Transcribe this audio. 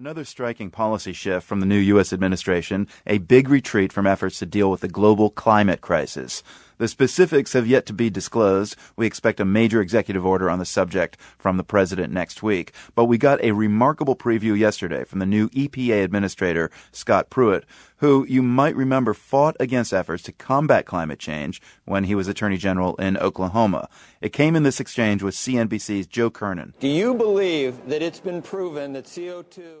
Another striking policy shift from the new U.S. administration, a big retreat from efforts to deal with the global climate crisis. The specifics have yet to be disclosed. We expect a major executive order on the subject from the president next week. But we got a remarkable preview yesterday from the new EPA administrator, Scott Pruitt, who you might remember fought against efforts to combat climate change when he was Attorney General in Oklahoma. It came in this exchange with CNBC's Joe Kernan. Do you believe that it's been proven that CO2